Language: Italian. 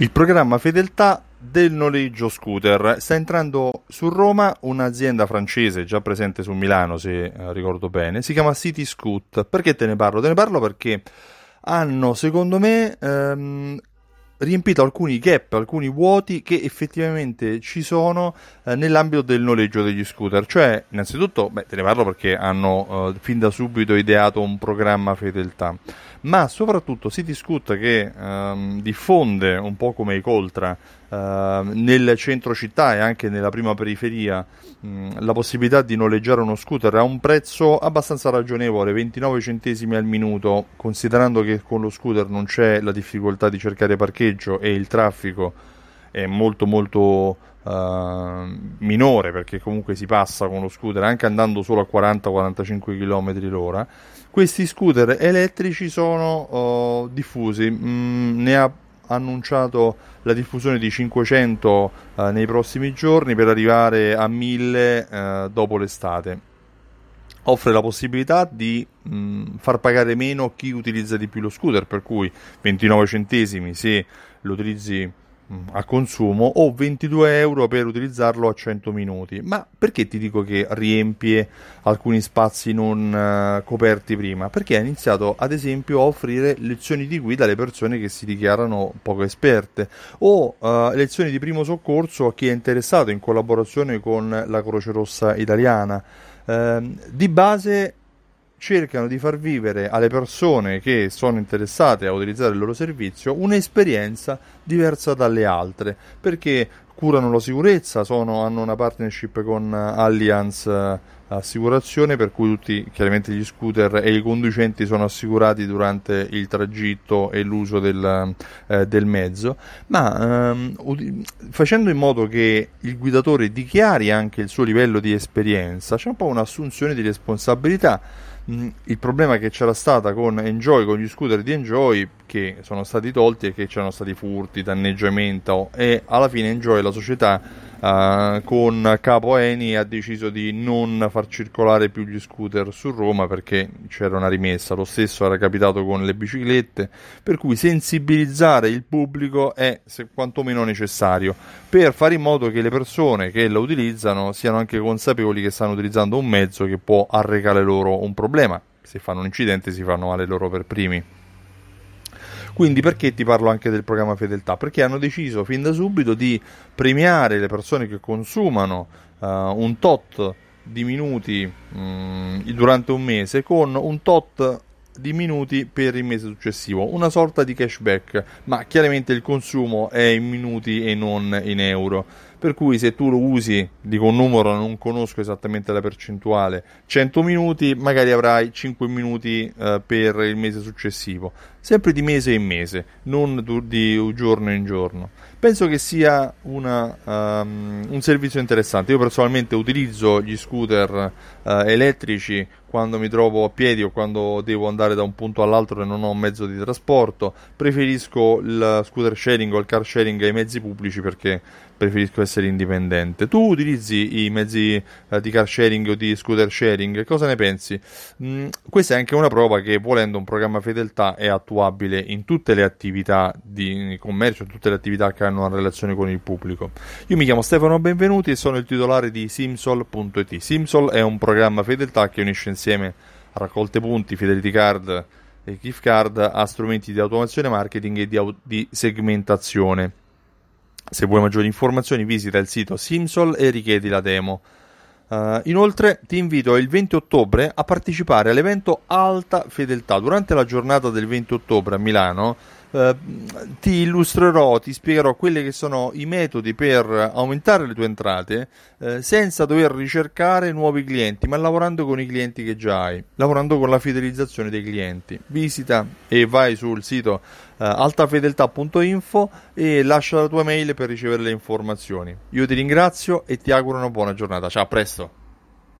Il programma Fedeltà del noleggio scooter sta entrando su Roma un'azienda francese già presente su Milano, se eh, ricordo bene, si chiama City Scoot. Perché te ne parlo? Te ne parlo perché hanno, secondo me, ehm, riempito alcuni gap, alcuni vuoti che effettivamente ci sono eh, nell'ambito del noleggio degli scooter. Cioè, innanzitutto, beh, te ne parlo perché hanno eh, fin da subito ideato un programma fedeltà, ma soprattutto City Scoot che ehm, diffonde un po' come i Coltra Uh, nel centro città e anche nella prima periferia mh, la possibilità di noleggiare uno scooter a un prezzo abbastanza ragionevole, 29 centesimi al minuto, considerando che con lo scooter non c'è la difficoltà di cercare parcheggio e il traffico è molto molto uh, minore perché comunque si passa con lo scooter anche andando solo a 40-45 km l'ora. Questi scooter elettrici sono uh, diffusi, mm, ne ha annunciato la diffusione di 500 eh, nei prossimi giorni per arrivare a 1000 eh, dopo l'estate. Offre la possibilità di mh, far pagare meno chi utilizza di più lo scooter, per cui 29 centesimi se lo utilizzi Mm, a consumo o 22 euro per utilizzarlo a 100 minuti. Ma perché ti dico che riempie alcuni spazi non uh, coperti prima? Perché ha iniziato ad esempio a offrire lezioni di guida alle persone che si dichiarano poco esperte o uh, lezioni di primo soccorso a chi è interessato in collaborazione con la Croce Rossa italiana. Uh, di base cercano di far vivere alle persone che sono interessate a utilizzare il loro servizio un'esperienza diversa dalle altre, perché curano la sicurezza, sono, hanno una partnership con Allianz eh, Assicurazione per cui tutti chiaramente gli scooter e i conducenti sono assicurati durante il tragitto e l'uso del, eh, del mezzo, ma ehm, facendo in modo che il guidatore dichiari anche il suo livello di esperienza, c'è un po' un'assunzione di responsabilità Mm, il problema che c'era stata con Enjoy, con gli scooter di Enjoy, che sono stati tolti e che c'erano stati furti, danneggiamento e alla fine Enjoy, la società uh, con capo Eni, ha deciso di non far circolare più gli scooter su Roma perché c'era una rimessa. Lo stesso era capitato con le biciclette, per cui sensibilizzare il pubblico è se quantomeno necessario per fare in modo che le persone che la utilizzano siano anche consapevoli che stanno utilizzando un mezzo che può arrecare loro un problema, se fanno un incidente si fanno male loro per primi. Quindi perché ti parlo anche del programma fedeltà? Perché hanno deciso fin da subito di premiare le persone che consumano uh, un tot di minuti um, durante un mese con un tot di minuti per il mese successivo, una sorta di cashback, ma chiaramente il consumo è in minuti e non in euro. Per cui se tu lo usi, dico un numero, non conosco esattamente la percentuale, 100 minuti, magari avrai 5 minuti eh, per il mese successivo, sempre di mese in mese, non di giorno in giorno. Penso che sia una, um, un servizio interessante. Io personalmente utilizzo gli scooter uh, elettrici quando mi trovo a piedi o quando devo andare da un punto all'altro e non ho mezzo di trasporto. Preferisco il scooter sharing o il car sharing ai mezzi pubblici perché preferisco essere indipendente. Tu utilizzi i mezzi uh, di car sharing o di scooter sharing? Cosa ne pensi? Mm, questa è anche una prova che volendo un programma fedeltà è attuabile in tutte le attività di commercio, in tutte le attività che hanno una relazione con il pubblico. Io mi chiamo Stefano Benvenuti e sono il titolare di Simsol.it. Simsol è un programma fedeltà che unisce insieme raccolte punti, fidelity card e gift card a strumenti di automazione marketing e di, au- di segmentazione. Se vuoi maggiori informazioni visita il sito Simsol e richiedi la demo. Uh, inoltre ti invito il 20 ottobre a partecipare all'evento Alta Fedeltà. Durante la giornata del 20 ottobre a Milano uh, ti illustrerò, ti spiegherò quelli che sono i metodi per aumentare le tue entrate uh, senza dover ricercare nuovi clienti, ma lavorando con i clienti che già hai, lavorando con la fidelizzazione dei clienti. Visita e vai sul sito altafedeltà.info e lascia la tua mail per ricevere le informazioni. Io ti ringrazio e ti auguro una buona giornata. Ciao, a presto.